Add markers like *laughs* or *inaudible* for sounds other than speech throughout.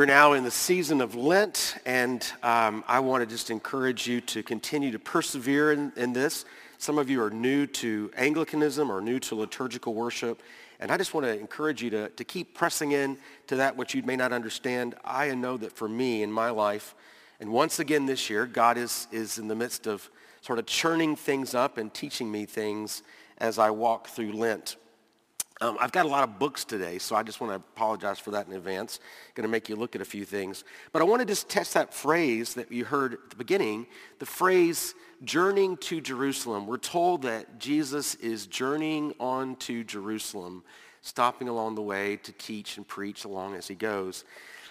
We're now in the season of Lent, and um, I want to just encourage you to continue to persevere in, in this. Some of you are new to Anglicanism or new to liturgical worship, and I just want to encourage you to, to keep pressing in to that which you may not understand. I know that for me in my life, and once again this year, God is, is in the midst of sort of churning things up and teaching me things as I walk through Lent. Um, I've got a lot of books today, so I just want to apologize for that in advance. Going to make you look at a few things. But I want to just test that phrase that you heard at the beginning, the phrase journeying to Jerusalem. We're told that Jesus is journeying on to Jerusalem, stopping along the way to teach and preach along as he goes.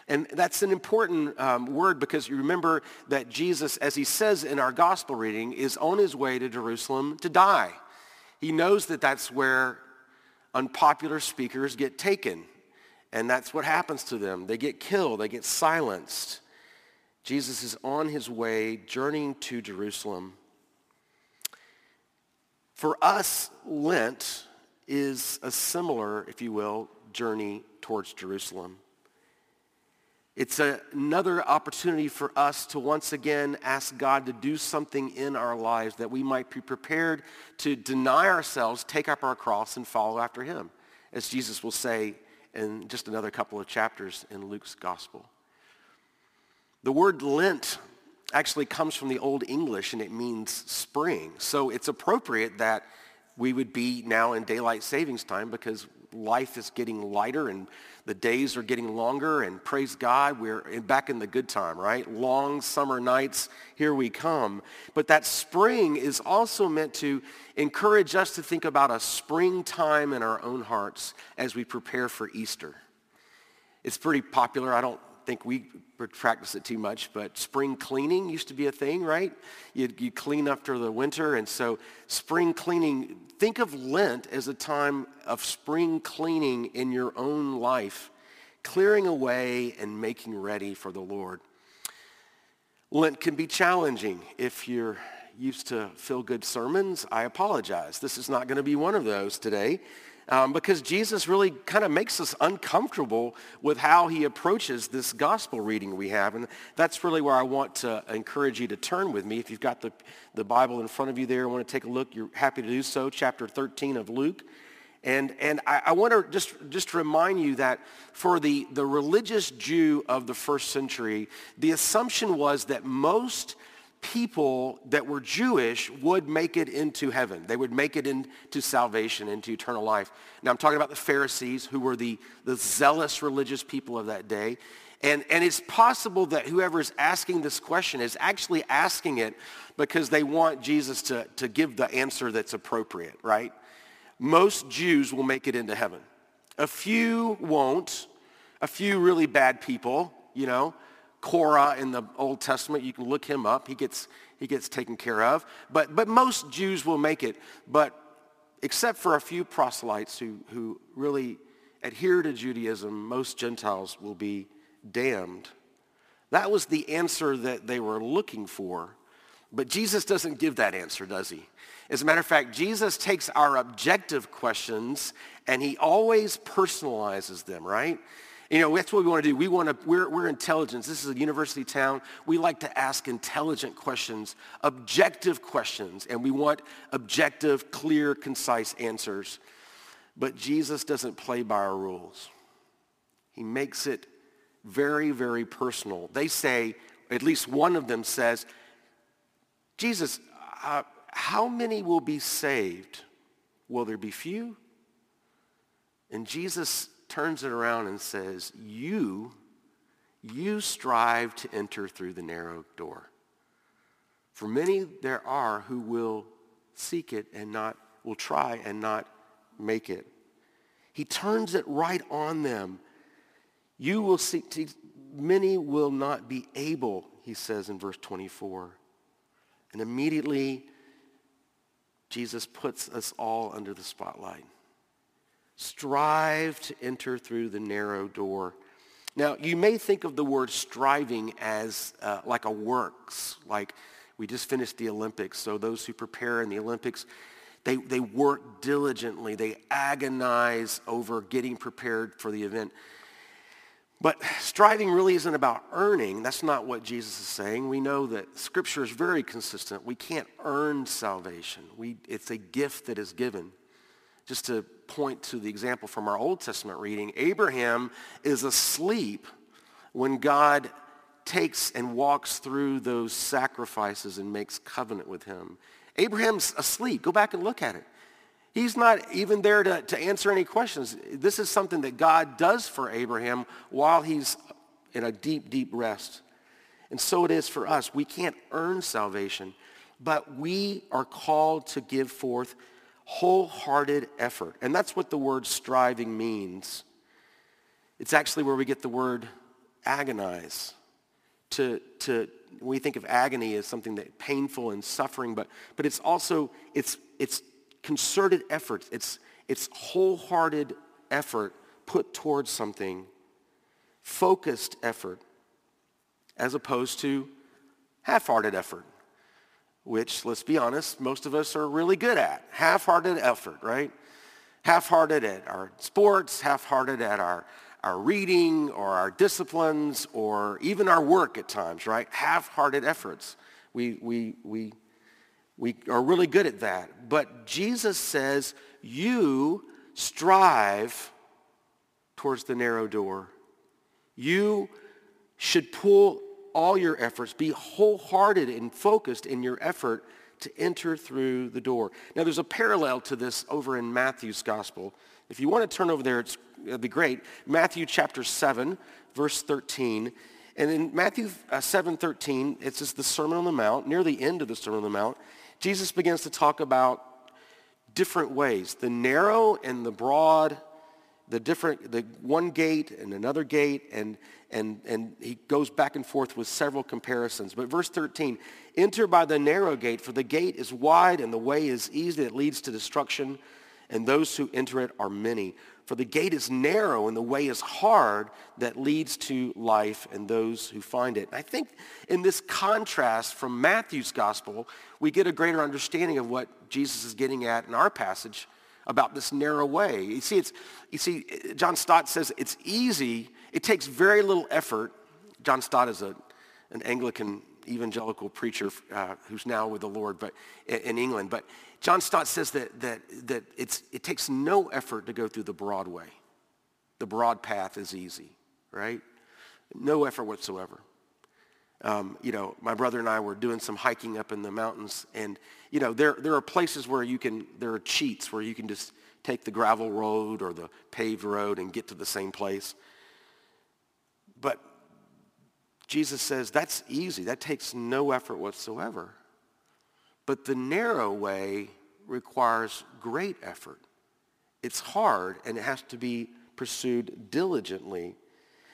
And that's an important um, word because you remember that Jesus, as he says in our gospel reading, is on his way to Jerusalem to die. He knows that that's where unpopular speakers get taken. And that's what happens to them. They get killed. They get silenced. Jesus is on his way, journeying to Jerusalem. For us, Lent is a similar, if you will, journey towards Jerusalem. It's a, another opportunity for us to once again ask God to do something in our lives that we might be prepared to deny ourselves, take up our cross, and follow after him, as Jesus will say in just another couple of chapters in Luke's gospel. The word Lent actually comes from the Old English and it means spring. So it's appropriate that we would be now in daylight savings time because life is getting lighter and the days are getting longer and praise God, we're back in the good time, right? Long summer nights, here we come. But that spring is also meant to encourage us to think about a springtime in our own hearts as we prepare for Easter. It's pretty popular. I don't think we practice it too much, but spring cleaning used to be a thing, right? You, you clean after the winter, and so spring cleaning, think of Lent as a time of spring cleaning in your own life, clearing away and making ready for the Lord. Lent can be challenging if you're used to feel good sermons. I apologize. This is not going to be one of those today um, because Jesus really kind of makes us uncomfortable with how he approaches this gospel reading we have. And that's really where I want to encourage you to turn with me. If you've got the, the Bible in front of you there, and want to take a look, you're happy to do so, chapter 13 of Luke. And, and I, I want to just, just remind you that for the, the religious Jew of the first century, the assumption was that most people that were Jewish would make it into heaven. They would make it into salvation, into eternal life. Now I'm talking about the Pharisees who were the, the zealous religious people of that day. And, and it's possible that whoever is asking this question is actually asking it because they want Jesus to, to give the answer that's appropriate, right? Most Jews will make it into heaven. A few won't. A few really bad people, you know, Korah in the Old Testament. You can look him up. He gets, he gets taken care of. But, but most Jews will make it. But except for a few proselytes who, who really adhere to Judaism, most Gentiles will be damned. That was the answer that they were looking for. But Jesus doesn't give that answer, does he? As a matter of fact, Jesus takes our objective questions and he always personalizes them, right? You know, that's what we want to do. We want to, we're, we're intelligence. This is a university town. We like to ask intelligent questions, objective questions, and we want objective, clear, concise answers. But Jesus doesn't play by our rules. He makes it very, very personal. They say, at least one of them says, Jesus, uh, how many will be saved? Will there be few? And Jesus turns it around and says, you, you strive to enter through the narrow door. For many there are who will seek it and not, will try and not make it. He turns it right on them. You will seek, to, many will not be able, he says in verse 24. And immediately, Jesus puts us all under the spotlight. Strive to enter through the narrow door. Now, you may think of the word striving as uh, like a works, like we just finished the Olympics. So those who prepare in the Olympics, they, they work diligently. They agonize over getting prepared for the event. But striving really isn't about earning. That's not what Jesus is saying. We know that Scripture is very consistent. We can't earn salvation. We, it's a gift that is given. Just to point to the example from our Old Testament reading, Abraham is asleep when God takes and walks through those sacrifices and makes covenant with him. Abraham's asleep. Go back and look at it. He's not even there to, to answer any questions. This is something that God does for Abraham while he's in a deep, deep rest. And so it is for us. We can't earn salvation, but we are called to give forth wholehearted effort. And that's what the word striving means. It's actually where we get the word agonize. To, to, we think of agony as something that painful and suffering, but, but it's also, it's, it's concerted effort. It's, it's wholehearted effort put towards something, focused effort, as opposed to half-hearted effort, which, let's be honest, most of us are really good at. Half-hearted effort, right? Half-hearted at our sports, half-hearted at our, our reading or our disciplines or even our work at times, right? Half-hearted efforts. We, we, we we are really good at that. But Jesus says, you strive towards the narrow door. You should pull all your efforts, be wholehearted and focused in your effort to enter through the door. Now there's a parallel to this over in Matthew's gospel. If you want to turn over there, it's, it'd be great. Matthew chapter 7, verse 13. And in Matthew uh, 7, 13, it's just the Sermon on the Mount, near the end of the Sermon on the Mount. Jesus begins to talk about different ways, the narrow and the broad, the different, the one gate and another gate, and, and, and he goes back and forth with several comparisons. But verse 13, enter by the narrow gate, for the gate is wide and the way is easy that leads to destruction, and those who enter it are many. For the gate is narrow and the way is hard that leads to life and those who find it. I think in this contrast from Matthew's gospel, we get a greater understanding of what Jesus is getting at in our passage about this narrow way. You see, it's, you see, John Stott says it's easy. It takes very little effort. John Stott is a, an Anglican evangelical preacher uh, who's now with the Lord but in England. But John Stott says that, that, that it's, it takes no effort to go through the broad way. The broad path is easy, right? No effort whatsoever. Um, you know, my brother and I were doing some hiking up in the mountains, and, you know, there, there are places where you can, there are cheats where you can just take the gravel road or the paved road and get to the same place. But Jesus says that's easy. That takes no effort whatsoever. But the narrow way requires great effort. It's hard and it has to be pursued diligently.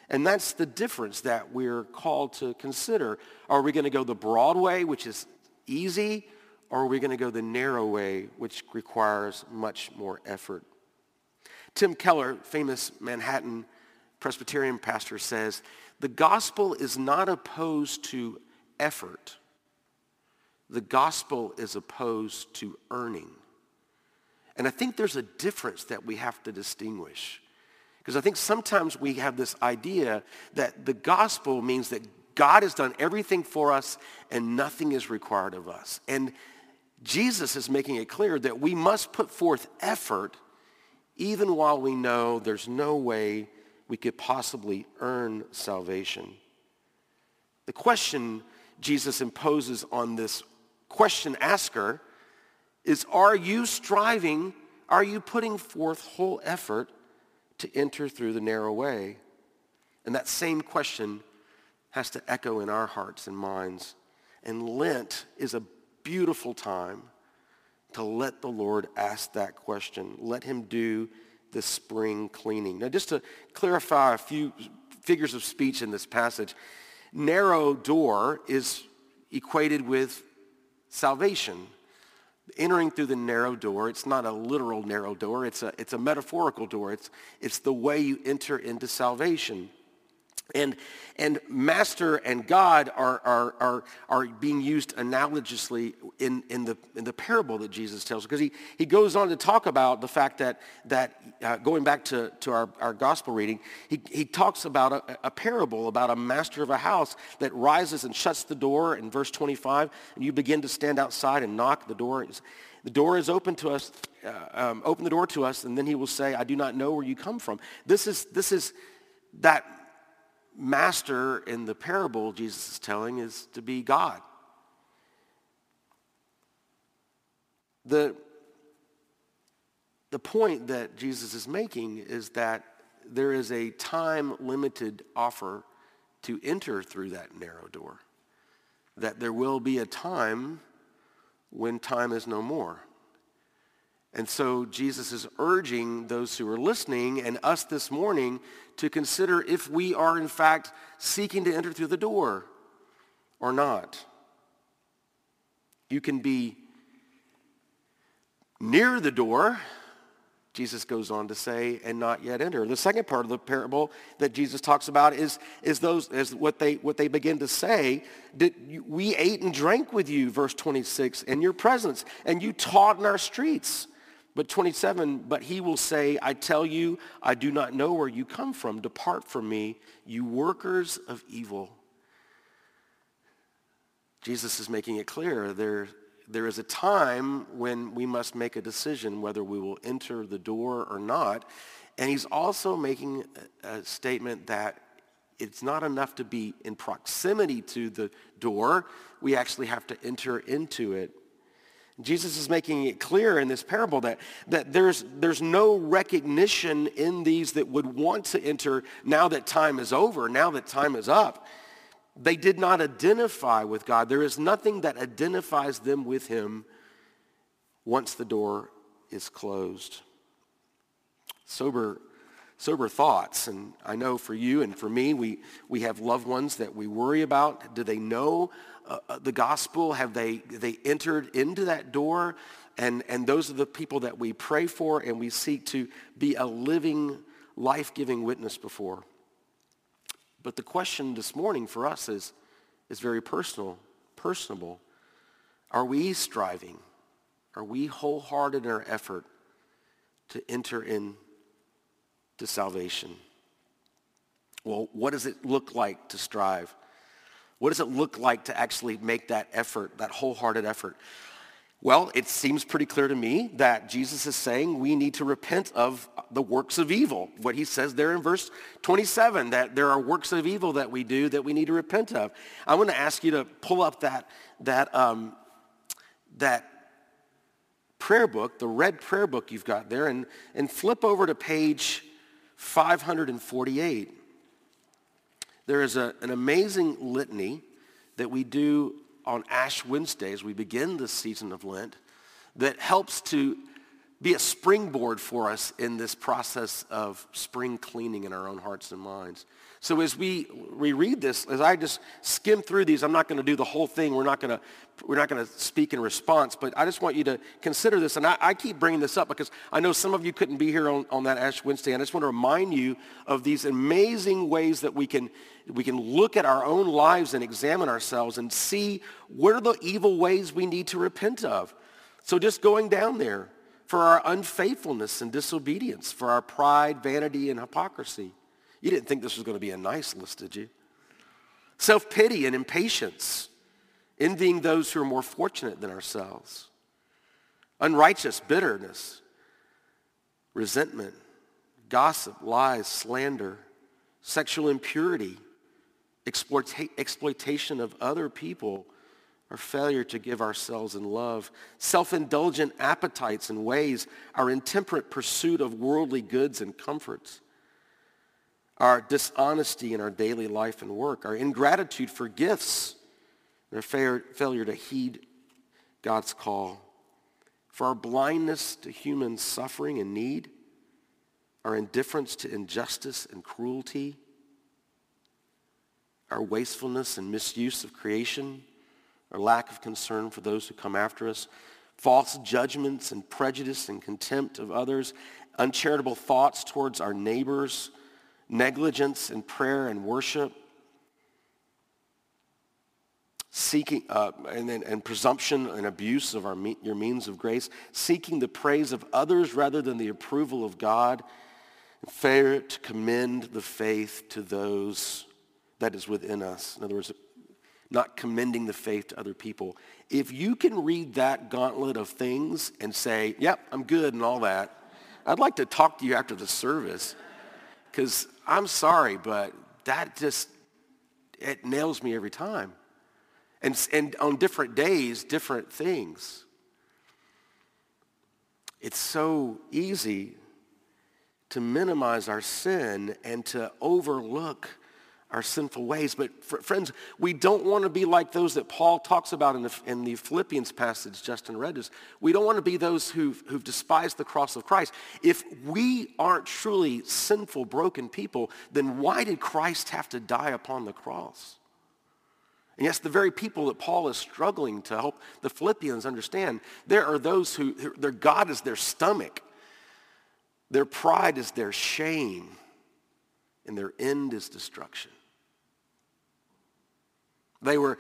And that's the difference that we're called to consider. Are we going to go the broad way, which is easy, or are we going to go the narrow way, which requires much more effort? Tim Keller, famous Manhattan Presbyterian pastor, says, the gospel is not opposed to effort the gospel is opposed to earning. And I think there's a difference that we have to distinguish. Because I think sometimes we have this idea that the gospel means that God has done everything for us and nothing is required of us. And Jesus is making it clear that we must put forth effort even while we know there's no way we could possibly earn salvation. The question Jesus imposes on this question asker is, are you striving, are you putting forth whole effort to enter through the narrow way? And that same question has to echo in our hearts and minds. And Lent is a beautiful time to let the Lord ask that question. Let him do the spring cleaning. Now, just to clarify a few figures of speech in this passage, narrow door is equated with salvation. Entering through the narrow door, it's not a literal narrow door, it's a, it's a metaphorical door. It's, it's the way you enter into salvation. And, and master and God are, are, are, are being used analogously in, in, the, in the parable that Jesus tells. Because he, he goes on to talk about the fact that, that uh, going back to, to our, our gospel reading, he, he talks about a, a parable about a master of a house that rises and shuts the door in verse 25. And you begin to stand outside and knock. The door is, the door is open to us. Uh, um, open the door to us. And then he will say, I do not know where you come from. This is, this is that master in the parable Jesus is telling is to be God. The, the point that Jesus is making is that there is a time-limited offer to enter through that narrow door. That there will be a time when time is no more. And so Jesus is urging those who are listening and us this morning to consider if we are in fact seeking to enter through the door or not. You can be near the door, Jesus goes on to say, and not yet enter. The second part of the parable that Jesus talks about is, is those is what they what they begin to say. Did we ate and drank with you, verse 26, in your presence, and you taught in our streets. But 27, but he will say, I tell you, I do not know where you come from. Depart from me, you workers of evil. Jesus is making it clear there, there is a time when we must make a decision whether we will enter the door or not. And he's also making a statement that it's not enough to be in proximity to the door. We actually have to enter into it. Jesus is making it clear in this parable that, that there's, there's no recognition in these that would want to enter now that time is over, now that time is up. They did not identify with God. There is nothing that identifies them with him once the door is closed. Sober, sober thoughts. And I know for you and for me, we, we have loved ones that we worry about. Do they know uh, the gospel? Have they, they entered into that door? And, and those are the people that we pray for and we seek to be a living, life-giving witness before. But the question this morning for us is, is very personal, personable. Are we striving? Are we wholehearted in our effort to enter into salvation? Well, what does it look like to strive? What does it look like to actually make that effort, that wholehearted effort? Well, it seems pretty clear to me that Jesus is saying we need to repent of the works of evil. What he says there in verse 27, that there are works of evil that we do that we need to repent of. I want to ask you to pull up that, that, um, that prayer book, the red prayer book you've got there, and, and flip over to page 548 there is a, an amazing litany that we do on Ash Wednesdays. We begin this season of Lent that helps to be a springboard for us in this process of spring cleaning in our own hearts and minds. So as we reread this, as I just skim through these, I'm not going to do the whole thing. We're not going to we're not going to speak in response, but I just want you to consider this. And I, I, keep bringing this up because I know some of you couldn't be here on, on that Ash Wednesday. And I just want to remind you of these amazing ways that we can, we can look at our own lives and examine ourselves and see what are the evil ways we need to repent of. So just going down there for our unfaithfulness and disobedience, for our pride, vanity, and hypocrisy. You didn't think this was going to be a nice list, did you? Self-pity and impatience, envying those who are more fortunate than ourselves. Unrighteous bitterness, resentment, gossip, lies, slander, sexual impurity, exploita- exploitation of other people, our failure to give ourselves in love, self-indulgent appetites and ways, our intemperate pursuit of worldly goods and comforts, our dishonesty in our daily life and work, our ingratitude for gifts, our failure to heed God's call, for our blindness to human suffering and need, our indifference to injustice and cruelty, our wastefulness and misuse of creation, our lack of concern for those who come after us, false judgments and prejudice and contempt of others, uncharitable thoughts towards our neighbors, negligence in prayer and worship, seeking uh, and, and presumption and abuse of our your means of grace, seeking the praise of others rather than the approval of God, failure to commend the faith to those that is within us. In other words, not commending the faith to other people. If you can read that gauntlet of things and say, yep, I'm good and all that, I'd like to talk to you after the service because I'm sorry, but that just, it nails me every time. And, and on different days, different things. It's so easy to minimize our sin and to overlook our sinful ways. But fr- friends, we don't want to be like those that Paul talks about in the, in the Philippians passage Justin read us. We don't want to be those who've, who've despised the cross of Christ. If we aren't truly sinful, broken people, then why did Christ have to die upon the cross? And yes, the very people that Paul is struggling to help the Philippians understand, there are those who, their God is their stomach. Their pride is their shame and their end is destruction. They were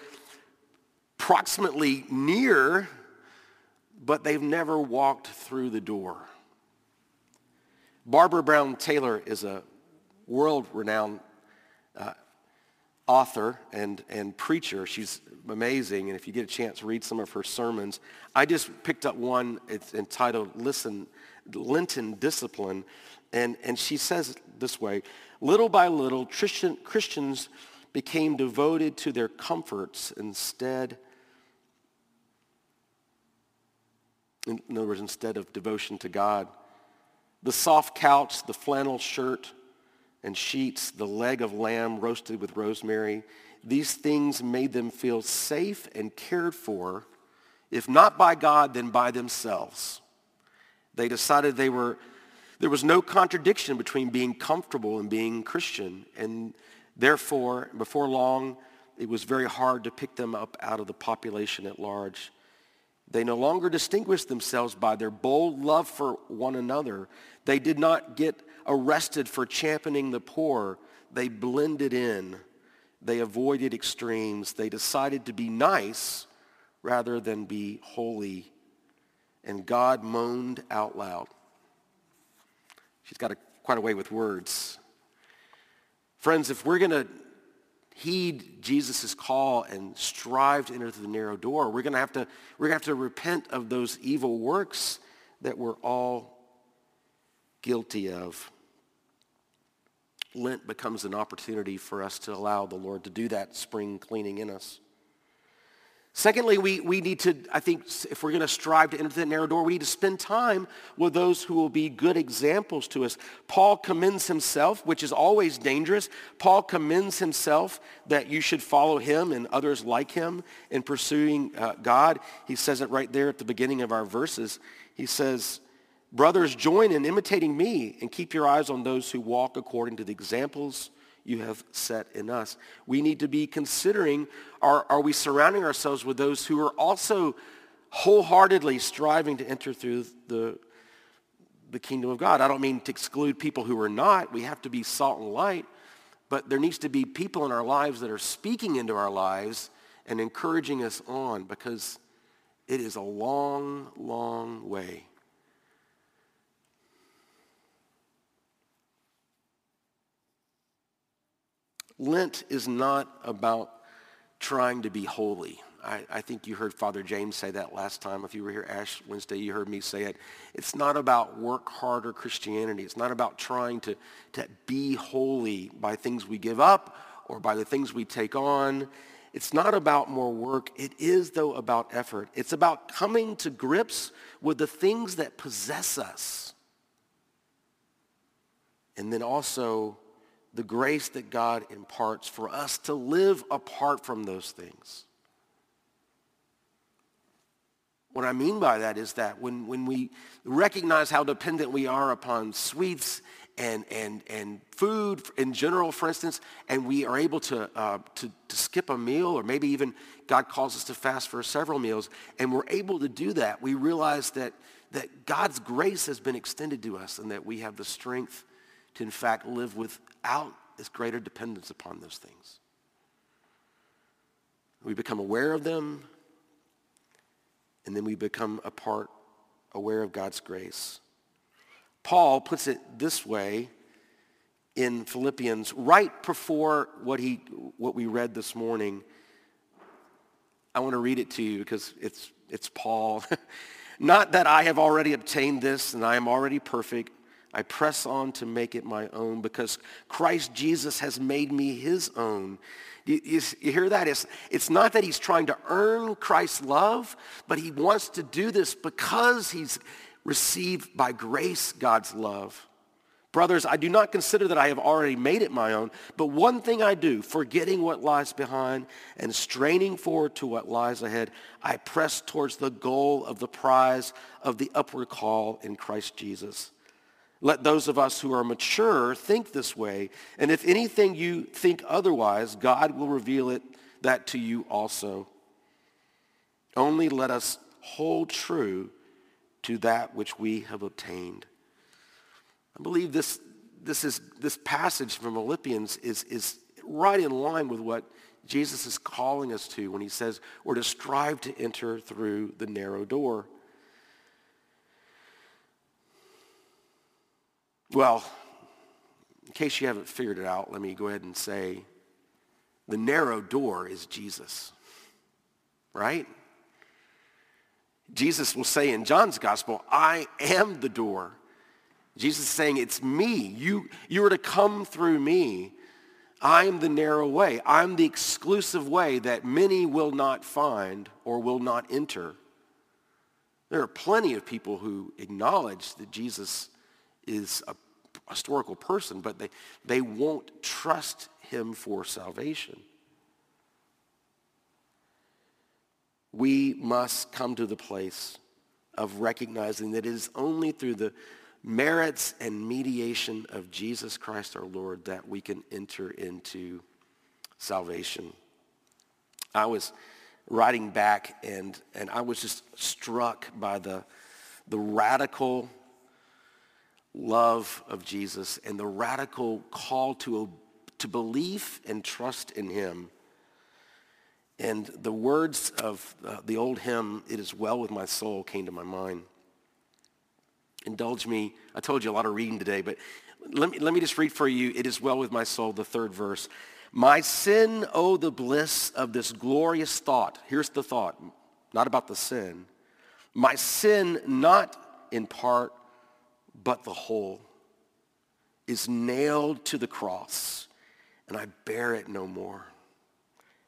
proximately near, but they've never walked through the door. Barbara Brown Taylor is a world-renowned uh, author and, and preacher. She's amazing, and if you get a chance, read some of her sermons. I just picked up one. It's entitled "Listen, Lenten Discipline," and, and she says this way, Little by little, Christians became devoted to their comforts instead, in other words, instead of devotion to God. The soft couch, the flannel shirt and sheets, the leg of lamb roasted with rosemary, these things made them feel safe and cared for, if not by God, then by themselves. They decided they were there was no contradiction between being comfortable and being Christian. And therefore, before long, it was very hard to pick them up out of the population at large. They no longer distinguished themselves by their bold love for one another. They did not get arrested for championing the poor. They blended in. They avoided extremes. They decided to be nice rather than be holy. And God moaned out loud. She's got a, quite a way with words. Friends, if we're going to heed Jesus' call and strive to enter through the narrow door, we're going to have to, we're going to have to repent of those evil works that we're all guilty of. Lent becomes an opportunity for us to allow the Lord to do that spring cleaning in us. Secondly, we, we need to, I think, if we're going to strive to enter that narrow door, we need to spend time with those who will be good examples to us. Paul commends himself, which is always dangerous. Paul commends himself that you should follow him and others like him in pursuing uh, God. He says it right there at the beginning of our verses. He says, brothers, join in imitating me and keep your eyes on those who walk according to the examples you have set in us. We need to be considering, are, are we surrounding ourselves with those who are also wholeheartedly striving to enter through the, the kingdom of God? I don't mean to exclude people who are not. We have to be salt and light. But there needs to be people in our lives that are speaking into our lives and encouraging us on because it is a long, long way Lent is not about trying to be holy. I, I, think you heard Father James say that last time. If you were here Ash Wednesday, you heard me say it. It's not about work harder Christianity. It's not about trying to, to be holy by things we give up or by the things we take on. It's not about more work. It is, though, about effort. It's about coming to grips with the things that possess us. And then also the grace that God imparts for us to live apart from those things. What I mean by that is that when, when we recognize how dependent we are upon sweets and, and, and food in general, for instance, and we are able to, uh, to, to skip a meal or maybe even God calls us to fast for several meals, and we're able to do that, we realize that, that God's grace has been extended to us and that we have the strength to in fact live without this greater dependence upon those things. We become aware of them, and then we become a part, aware of God's grace. Paul puts it this way in Philippians, right before what, he, what we read this morning. I want to read it to you because it's, it's Paul. *laughs* Not that I have already obtained this and I am already perfect. I press on to make it my own because Christ Jesus has made me his own. You, you, you, hear that? It's, it's not that he's trying to earn Christ's love, but he wants to do this because he's received by grace God's love. Brothers, I do not consider that I have already made it my own, but one thing I do, forgetting what lies behind and straining forward to what lies ahead, I press towards the goal of the prize of the upward call in Christ Jesus. Let those of us who are mature think this way, and if anything you think otherwise, God will reveal it that to you also. Only let us hold true to that which we have obtained. I believe this, this, is, this passage from Philippians is, is right in line with what Jesus is calling us to when he says we're to strive to enter through the narrow door. Well, in case you haven't figured it out, let me go ahead and say the narrow door is Jesus, right? Jesus will say in John's gospel, I am the door. Jesus is saying, it's me. You, you are to come through me. I am the narrow way. I'm the exclusive way that many will not find or will not enter. There are plenty of people who acknowledge that Jesus is a historical person, but they, they won't trust him for salvation. We must come to the place of recognizing that it is only through the merits and mediation of Jesus Christ our Lord that we can enter into salvation. I was writing back and, and I was just struck by the, the radical love of Jesus and the radical call to, to belief and trust in him. And the words of uh, the old hymn, It is Well With My Soul, came to my mind indulge me. I told you a lot of reading today, but let me, let me just read for you, It is well with my soul, the third verse. My sin, oh, the bliss of this glorious thought. Here's the thought, not about the sin. My sin, not in part, but the whole, is nailed to the cross, and I bear it no more.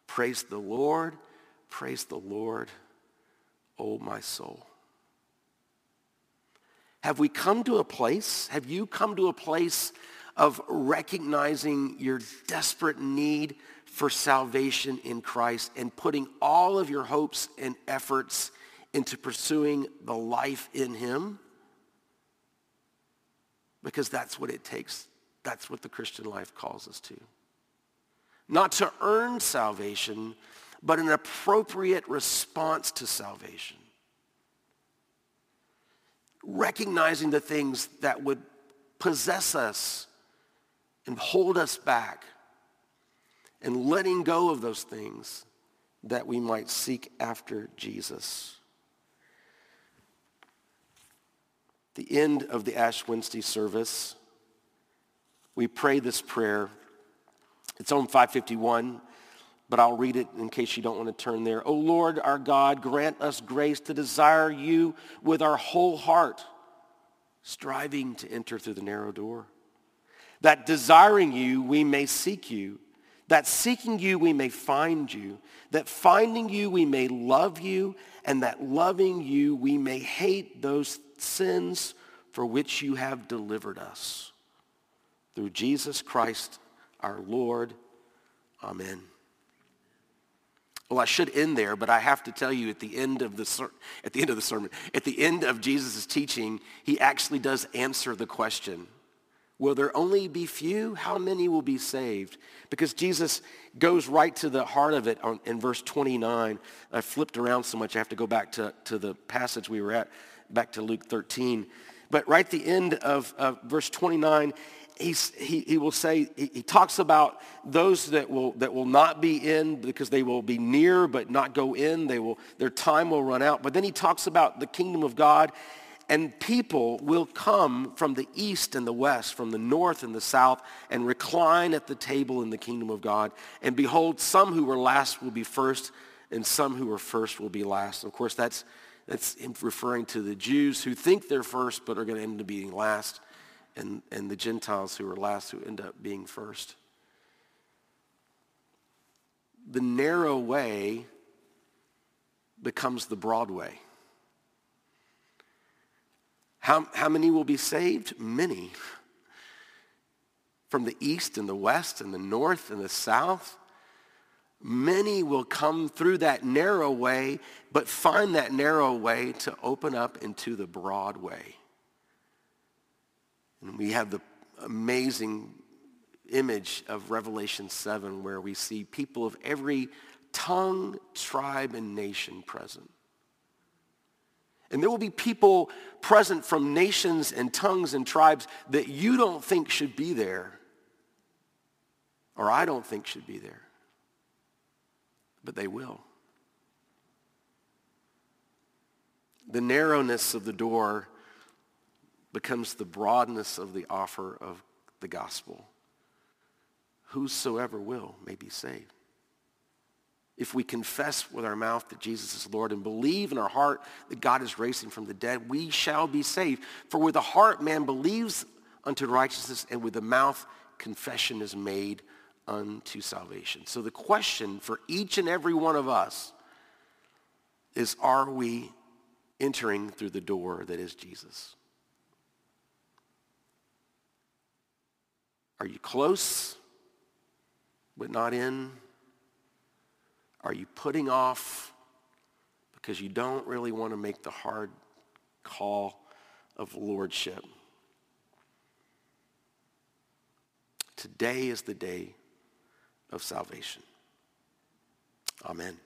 Praise the Lord, praise the Lord, oh my soul. Have we come to a place, have you come to a place of recognizing your desperate need for salvation in Christ and putting all of your hopes and efforts into pursuing the life in him? Because that's what it takes. That's what the Christian life calls us to. Not to earn salvation, but an appropriate response to salvation recognizing the things that would possess us and hold us back and letting go of those things that we might seek after Jesus. The end of the Ash Wednesday service, we pray this prayer. It's on 551 but I'll read it in case you don't want to turn there. O Lord, our God, grant us grace to desire you with our whole heart, striving to enter through the narrow door. That desiring you, we may seek you. That seeking you, we may find you. That finding you, we may love you. And that loving you, we may hate those sins for which you have delivered us. Through Jesus Christ, our Lord. Amen. Well, I should end there, but I have to tell you at the end of the, ser- at the, end of the sermon, at the end of Jesus' teaching, he actually does answer the question, will there only be few? How many will be saved? Because Jesus goes right to the heart of it on, in verse 29. I flipped around so much I have to go back to, to the passage we were at, back to Luke 13. But right at the end of, of verse 29, he's, he, he will say, he, he talks about those that will, that will not be in because they will be near but not go in. They will, their time will run out. But then he talks about the kingdom of God and people will come from the east and the west, from the north and the south, and recline at the table in the kingdom of God. And behold, some who were last will be first, and some who were first will be last. Of course, that's, that's referring to the Jews who think they're first but are going to end up being last and, and the Gentiles who are last who end up being first. The narrow way becomes the broad way. How, how many will be saved? Many. From the east and the west and the north and the south. Many will come through that narrow way, but find that narrow way to open up into the broad way. And we have the amazing image of Revelation 7 where we see people of every tongue, tribe, and nation present. And there will be people present from nations and tongues and tribes that you don't think should be there, or I don't think should be there. But they will. The narrowness of the door becomes the broadness of the offer of the gospel. Whosoever will may be saved. If we confess with our mouth that Jesus is Lord and believe in our heart that God is raising from the dead, we shall be saved. For with the heart man believes unto righteousness, and with the mouth confession is made unto salvation. So the question for each and every one of us is, are we entering through the door that is Jesus? Are you close, but not in? Are you putting off because you don't really want to make the hard call of lordship? Today is the day of salvation. Amen.